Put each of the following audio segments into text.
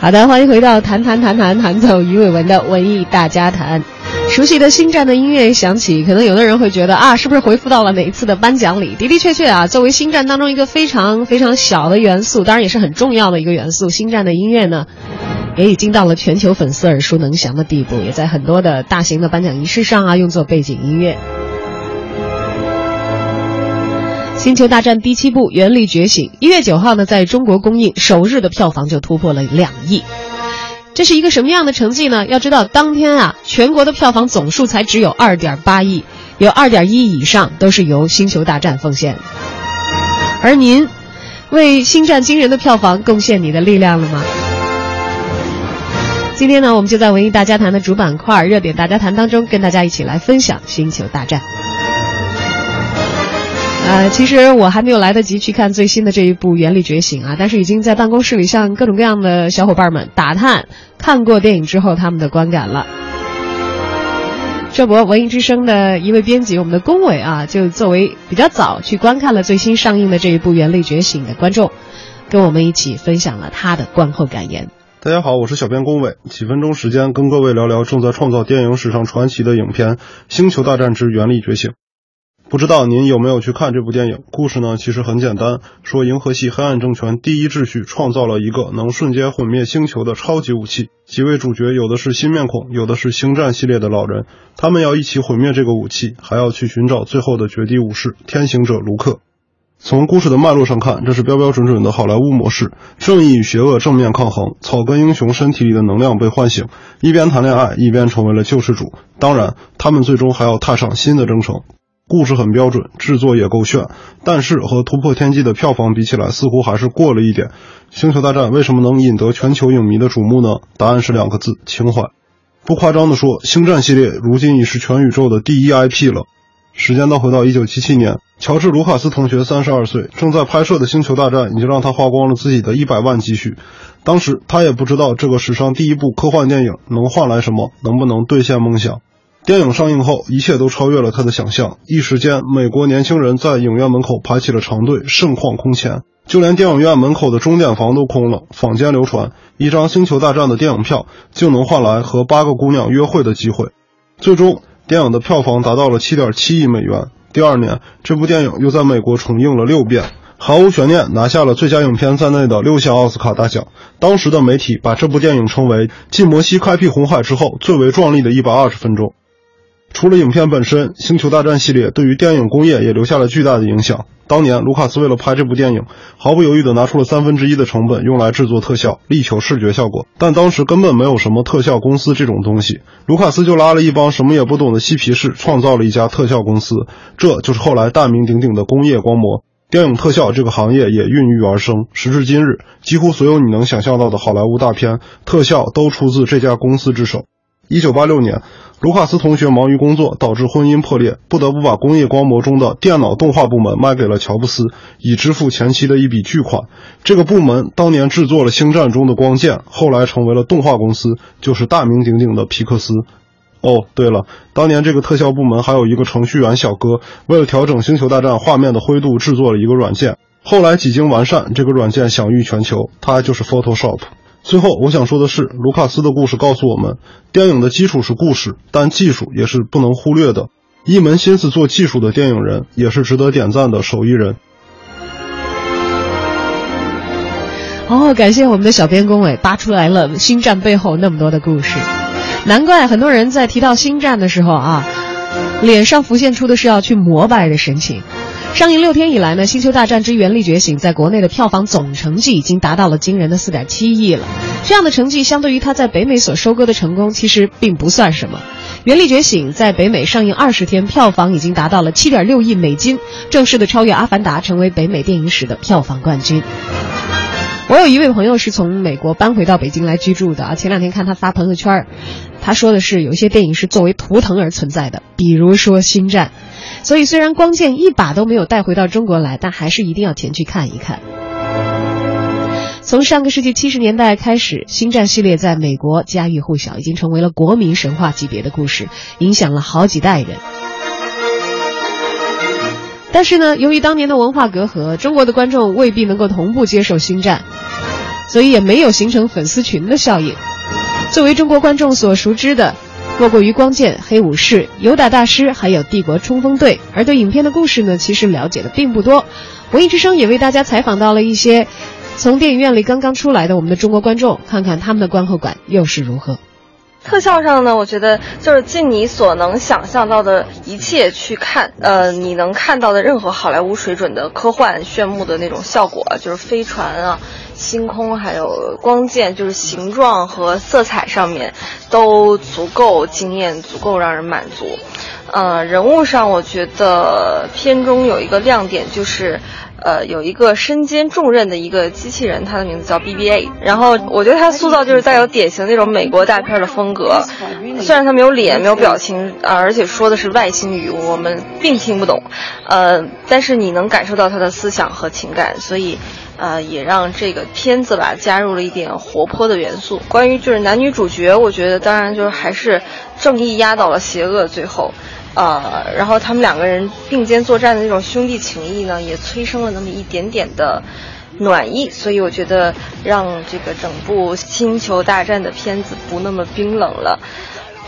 好的，欢迎回到谈谈谈谈谈走鱼尾纹的文艺大家谈。熟悉的《星战》的音乐响起，可能有的人会觉得啊，是不是回复到了哪一次的颁奖礼？的的确确啊，作为《星战》当中一个非常非常小的元素，当然也是很重要的一个元素，《星战》的音乐呢，也已经到了全球粉丝耳熟能详的地步，也在很多的大型的颁奖仪式上啊用作背景音乐。《星球大战》第七部《原力觉醒》一月九号呢，在中国公映，首日的票房就突破了两亿。这是一个什么样的成绩呢？要知道，当天啊，全国的票房总数才只有二点八亿，有二点一以上都是由《星球大战》奉献。而您，为《星战》惊人的票房贡献你的力量了吗？今天呢，我们就在文艺大家谈的主板块“热点大家谈”当中，跟大家一起来分享《星球大战》。呃，其实我还没有来得及去看最新的这一部《原力觉醒》啊，但是已经在办公室里向各种各样的小伙伴们打探看过电影之后他们的观感了。这不，文艺之声的一位编辑，我们的龚伟啊，就作为比较早去观看了最新上映的这一部《原力觉醒》的观众，跟我们一起分享了他的观后感言。大家好，我是小编龚伟，几分钟时间跟各位聊聊正在创造电影史上传奇的影片《星球大战之原力觉醒》。不知道您有没有去看这部电影？故事呢，其实很简单，说银河系黑暗政权第一秩序创造了一个能瞬间毁灭星球的超级武器。几位主角有的是新面孔，有的是星战系列的老人，他们要一起毁灭这个武器，还要去寻找最后的绝地武士天行者卢克。从故事的脉络上看，这是标标准准的好莱坞模式：正义与邪恶正面抗衡，草根英雄身体里的能量被唤醒，一边谈恋爱，一边成为了救世主。当然，他们最终还要踏上新的征程。故事很标准，制作也够炫，但是和《突破天际》的票房比起来，似乎还是过了一点。《星球大战》为什么能引得全球影迷的瞩目呢？答案是两个字：情怀。不夸张地说，《星战》系列如今已是全宇宙的第一 IP 了。时间倒回到1977年，乔治·卢卡斯同学三十二岁，正在拍摄的《星球大战》已经让他花光了自己的一百万积蓄。当时他也不知道这个史上第一部科幻电影能换来什么，能不能兑现梦想。电影上映后，一切都超越了他的想象。一时间，美国年轻人在影院门口排起了长队，盛况空前。就连电影院门口的钟点房都空了。坊间流传，一张《星球大战》的电影票就能换来和八个姑娘约会的机会。最终，电影的票房达到了七点七亿美元。第二年，这部电影又在美国重映了六遍，毫无悬念拿下了最佳影片在内的六项奥斯卡大奖。当时的媒体把这部电影称为继摩西开辟红海之后最为壮丽的一百二十分钟。除了影片本身，《星球大战》系列对于电影工业也留下了巨大的影响。当年，卢卡斯为了拍这部电影，毫不犹豫地拿出了三分之一的成本用来制作特效，力求视觉效果。但当时根本没有什么特效公司这种东西，卢卡斯就拉了一帮什么也不懂的嬉皮士，创造了一家特效公司，这就是后来大名鼎鼎的工业光魔。电影特效这个行业也孕育而生。时至今日，几乎所有你能想象到的好莱坞大片特效都出自这家公司之手。一九八六年，卢卡斯同学忙于工作，导致婚姻破裂，不得不把工业光魔中的电脑动画部门卖给了乔布斯，以支付前期的一笔巨款。这个部门当年制作了《星战》中的光剑，后来成为了动画公司，就是大名鼎鼎的皮克斯。哦，对了，当年这个特效部门还有一个程序员小哥，为了调整《星球大战》画面的灰度，制作了一个软件。后来几经完善，这个软件享誉全球，它就是 Photoshop。最后，我想说的是，卢卡斯的故事告诉我们，电影的基础是故事，但技术也是不能忽略的。一门心思做技术的电影人，也是值得点赞的手艺人。哦，感谢我们的小编工伟扒出来了《星战》背后那么多的故事，难怪很多人在提到《星战》的时候啊，脸上浮现出的是要去膜拜的神情。上映六天以来呢，《星球大战之原力觉醒》在国内的票房总成绩已经达到了惊人的四点七亿了。这样的成绩，相对于它在北美所收割的成功，其实并不算什么。《原力觉醒》在北美上映二十天，票房已经达到了七点六亿美金，正式的超越《阿凡达》，成为北美电影史的票房冠军。我有一位朋友是从美国搬回到北京来居住的啊，前两天看他发朋友圈，他说的是有一些电影是作为图腾而存在的，比如说《星战》。所以，虽然光剑一把都没有带回到中国来，但还是一定要前去看一看。从上个世纪七十年代开始，《星战》系列在美国家喻户晓，已经成为了国民神话级别的故事，影响了好几代人。但是呢，由于当年的文化隔阂，中国的观众未必能够同步接受《星战》。所以也没有形成粉丝群的效应。作为中国观众所熟知的，莫过于光剑、黑武士、尤达大师，还有帝国冲锋队。而对影片的故事呢，其实了解的并不多。文艺之声也为大家采访到了一些从电影院里刚刚出来的我们的中国观众，看看他们的观后感又是如何。特效上呢，我觉得就是尽你所能想象到的一切去看，呃，你能看到的任何好莱坞水准的科幻炫目的那种效果，就是飞船啊、星空，还有光剑，就是形状和色彩上面都足够惊艳，足够让人满足。呃，人物上，我觉得片中有一个亮点就是。呃，有一个身兼重任的一个机器人，它的名字叫 BBA。然后我觉得它塑造就是带有典型那种美国大片的风格。虽然它没有脸，没有表情啊，而且说的是外星语，我们并听不懂。呃，但是你能感受到他的思想和情感，所以，呃，也让这个片子吧加入了一点活泼的元素。关于就是男女主角，我觉得当然就是还是正义压倒了邪恶，最后。呃，然后他们两个人并肩作战的那种兄弟情谊呢，也催生了那么一点点的暖意，所以我觉得让这个整部《星球大战》的片子不那么冰冷了。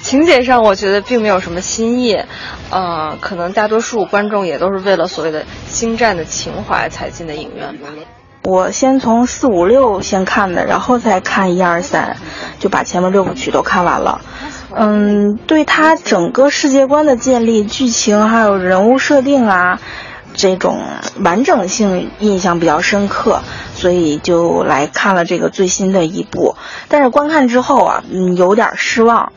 情节上，我觉得并没有什么新意，呃，可能大多数观众也都是为了所谓的星战的情怀才进的影院吧。我先从四五六先看的，然后再看一二三，就把前面六部曲都看完了。嗯，对他整个世界观的建立、剧情还有人物设定啊，这种完整性印象比较深刻，所以就来看了这个最新的一部。但是观看之后啊，嗯，有点失望，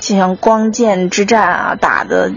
就像光剑之战啊，打的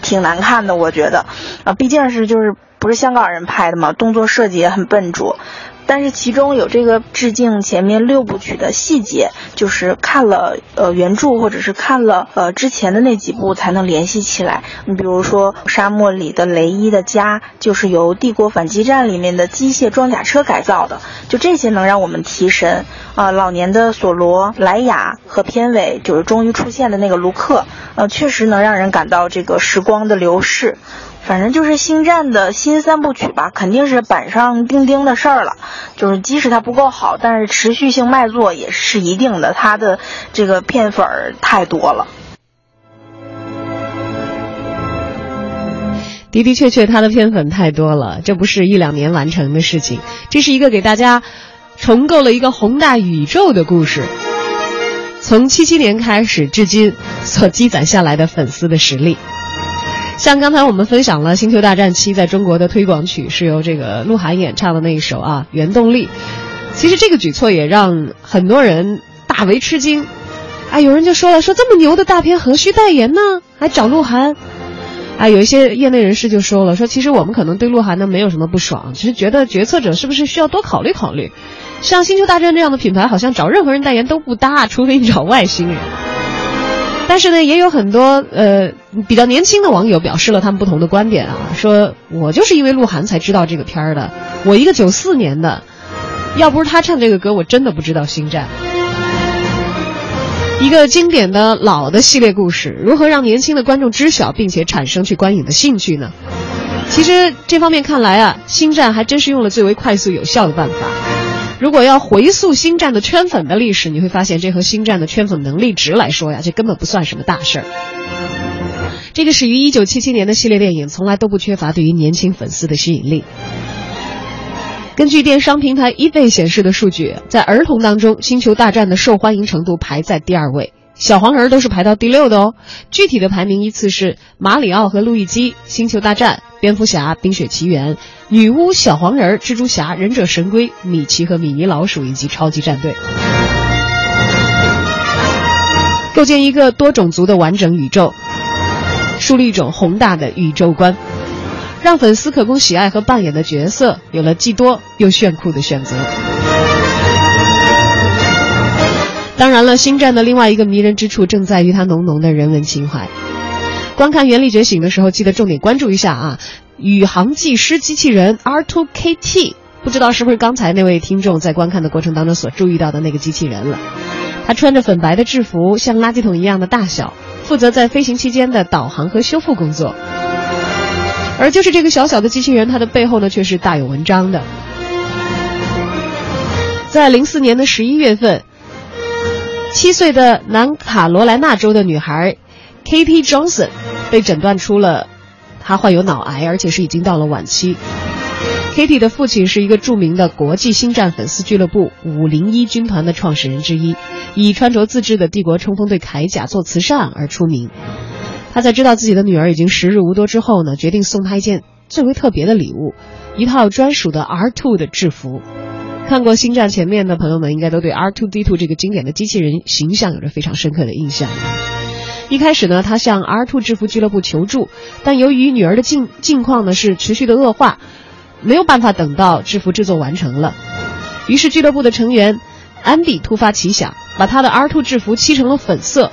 挺难看的，我觉得啊，毕竟是就是不是香港人拍的嘛，动作设计也很笨拙。但是其中有这个致敬前面六部曲的细节，就是看了呃原著或者是看了呃之前的那几部才能联系起来。你比如说沙漠里的雷伊的家就是由帝国反击战里面的机械装甲车改造的，就这些能让我们提神啊。老年的索罗、莱雅和片尾就是终于出现的那个卢克，呃，确实能让人感到这个时光的流逝。反正就是星战的新三部曲吧，肯定是板上钉钉的事儿了。就是即使它不够好，但是持续性卖座也是一定的。它的这个片粉儿太多了。的的确确，它的片粉太多了，这不是一两年完成的事情。这是一个给大家重构了一个宏大宇宙的故事。从七七年开始至今所积攒下来的粉丝的实力。像刚才我们分享了《星球大战七》在中国的推广曲是由这个鹿晗演唱的那一首啊，《原动力》。其实这个举措也让很多人大为吃惊。啊，有人就说了，说这么牛的大片何须代言呢？还找鹿晗？啊，有一些业内人士就说了，说其实我们可能对鹿晗呢没有什么不爽，只是觉得决策者是不是需要多考虑考虑。像《星球大战》这样的品牌，好像找任何人代言都不搭，除非你找外星人。但是呢，也有很多呃比较年轻的网友表示了他们不同的观点啊，说我就是因为鹿晗才知道这个片儿的，我一个九四年的，要不是他唱这个歌，我真的不知道星战。一个经典的老的系列故事，如何让年轻的观众知晓并且产生去观影的兴趣呢？其实这方面看来啊，星战还真是用了最为快速有效的办法。如果要回溯星战的圈粉的历史，你会发现这和星战的圈粉能力值来说呀，这根本不算什么大事儿。这个始于一九七七年的系列电影，从来都不缺乏对于年轻粉丝的吸引力。根据电商平台 eBay 显示的数据，在儿童当中，《星球大战》的受欢迎程度排在第二位。小黄人都是排到第六的哦，具体的排名依次是马里奥和路易基、星球大战、蝙蝠侠、冰雪奇缘、女巫、小黄人、蜘蛛侠、忍者神龟、米奇和米妮老鼠以及超级战队。构建一个多种族的完整宇宙，树立一种宏大的宇宙观，让粉丝可供喜爱和扮演的角色有了既多又炫酷的选择。当然了，星战的另外一个迷人之处正在于它浓浓的人文情怀。观看《原力觉醒》的时候，记得重点关注一下啊，宇航技师机器人 R2KT，不知道是不是刚才那位听众在观看的过程当中所注意到的那个机器人了？他穿着粉白的制服，像垃圾桶一样的大小，负责在飞行期间的导航和修复工作。而就是这个小小的机器人，它的背后呢却是大有文章的。在零四年的十一月份，七岁的南卡罗来纳州的女孩 Katie Johnson 被诊断出了她患有脑癌，而且是已经到了晚期。Katie 的父亲是一个著名的国际星战粉丝俱乐部五零一军团的创始人之一，以穿着自制的帝国冲锋队铠甲做慈善而出名。他在知道自己的女儿已经时日无多之后呢，决定送她一件最为特别的礼物，一套专属的 R2 的制服。看过《星战》前面的朋友们，应该都对 R2D2 这个经典的机器人形象有着非常深刻的印象。一开始呢，他向 R2 制服俱乐部求助，但由于女儿的境境况呢是持续的恶化。没有办法等到制服制作完成了，于是俱乐部的成员安迪突发奇想，把他的 R2 制服漆成了粉色，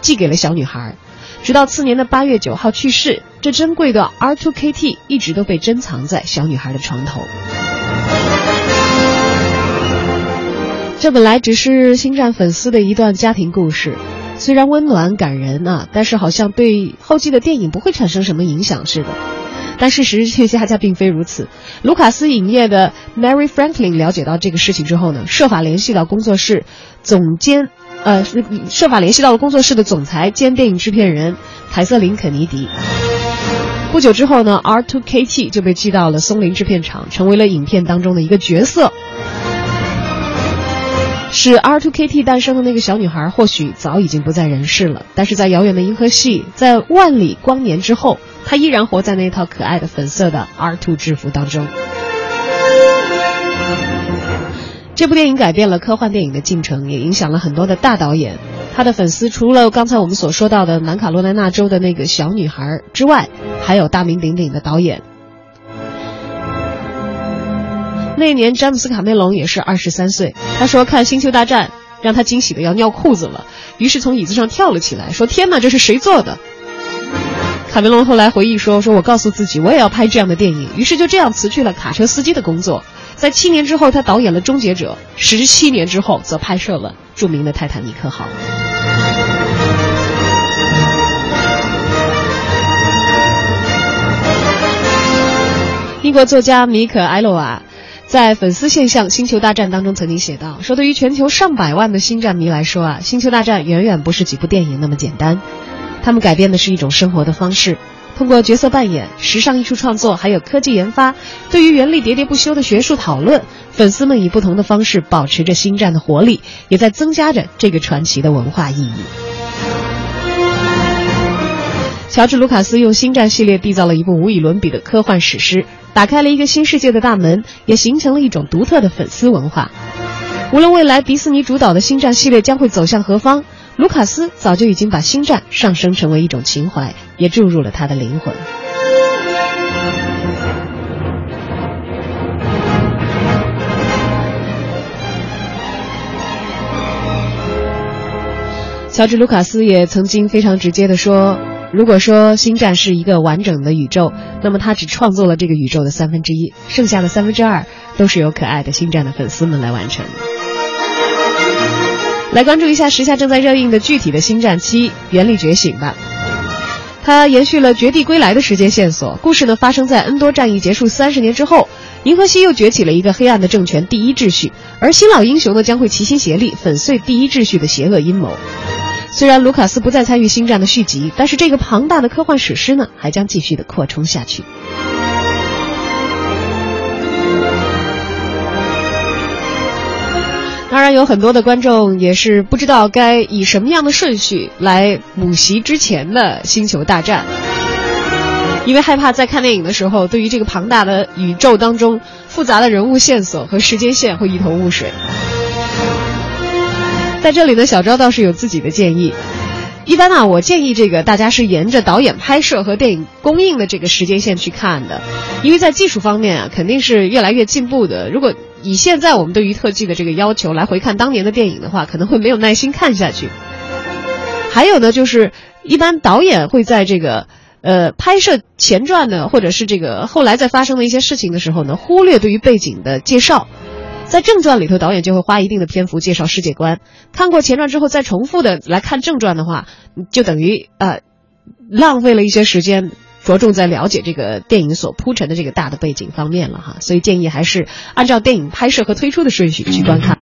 寄给了小女孩。直到次年的八月九号去世，这珍贵的 R2KT 一直都被珍藏在小女孩的床头。这本来只是星战粉丝的一段家庭故事，虽然温暖感人啊，但是好像对后继的电影不会产生什么影响似的。但事实却恰恰并非如此。卢卡斯影业的 Mary Franklin 了解到这个事情之后呢，设法联系到工作室总监，呃，设法联系到了工作室的总裁兼电影制片人凯瑟琳肯尼迪。不久之后呢，R2KT 就被寄到了松林制片厂，成为了影片当中的一个角色。使 R2KT 诞生的那个小女孩，或许早已经不在人世了，但是在遥远的银河系，在万里光年之后。她依然活在那套可爱的粉色的 R2 制服当中。这部电影改变了科幻电影的进程，也影响了很多的大导演。他的粉丝除了刚才我们所说到的南卡罗来纳州的那个小女孩之外，还有大名鼎鼎的导演。那年詹姆斯卡梅隆也是二十三岁，他说看《星球大战》让他惊喜的要尿裤子了，于是从椅子上跳了起来，说：“天哪，这是谁做的？”卡梅隆后来回忆说：“说我告诉自己，我也要拍这样的电影。于是就这样辞去了卡车司机的工作。在七年之后，他导演了《终结者》；十七年之后，则拍摄了著名的《泰坦尼克号》。”英国作家米可·埃洛瓦在《粉丝现象：星球大战》当中曾经写道：“说对于全球上百万的星战迷来说啊，《星球大战》远远不是几部电影那么简单。”他们改变的是一种生活的方式，通过角色扮演、时尚艺术创作，还有科技研发，对于原力喋喋不休的学术讨论，粉丝们以不同的方式保持着星战的活力，也在增加着这个传奇的文化意义。乔治·卢卡斯用星战系列缔造了一部无与伦比的科幻史诗，打开了一个新世界的大门，也形成了一种独特的粉丝文化。无论未来迪士尼主导的星战系列将会走向何方。卢卡斯早就已经把《星战》上升成为一种情怀，也注入了他的灵魂。乔治·卢卡斯也曾经非常直接的说：“如果说《星战》是一个完整的宇宙，那么他只创作了这个宇宙的三分之一，剩下的三分之二都是由可爱的《星战》的粉丝们来完成。”来关注一下时下正在热映的具体的《星战七：原力觉醒》吧。它延续了《绝地归来》的时间线索，故事呢发生在 N 多战役结束三十年之后，银河系又崛起了一个黑暗的政权——第一秩序，而新老英雄呢将会齐心协力粉碎第一秩序的邪恶阴谋。虽然卢卡斯不再参与《星战》的续集，但是这个庞大的科幻史诗呢还将继续的扩充下去。当然，有很多的观众也是不知道该以什么样的顺序来补习之前的《星球大战》，因为害怕在看电影的时候，对于这个庞大的宇宙当中复杂的人物线索和时间线会一头雾水。在这里呢，小昭倒是有自己的建议。一般呢，我建议这个大家是沿着导演拍摄和电影公映的这个时间线去看的，因为在技术方面啊，肯定是越来越进步的。如果以现在我们对于特技的这个要求来回看当年的电影的话，可能会没有耐心看下去。还有呢，就是一般导演会在这个呃拍摄前传呢或者是这个后来再发生的一些事情的时候呢，忽略对于背景的介绍。在正传里头，导演就会花一定的篇幅介绍世界观。看过前传之后再重复的来看正传的话，就等于呃浪费了一些时间。着重在了解这个电影所铺陈的这个大的背景方面了哈。所以建议还是按照电影拍摄和推出的顺序去观看。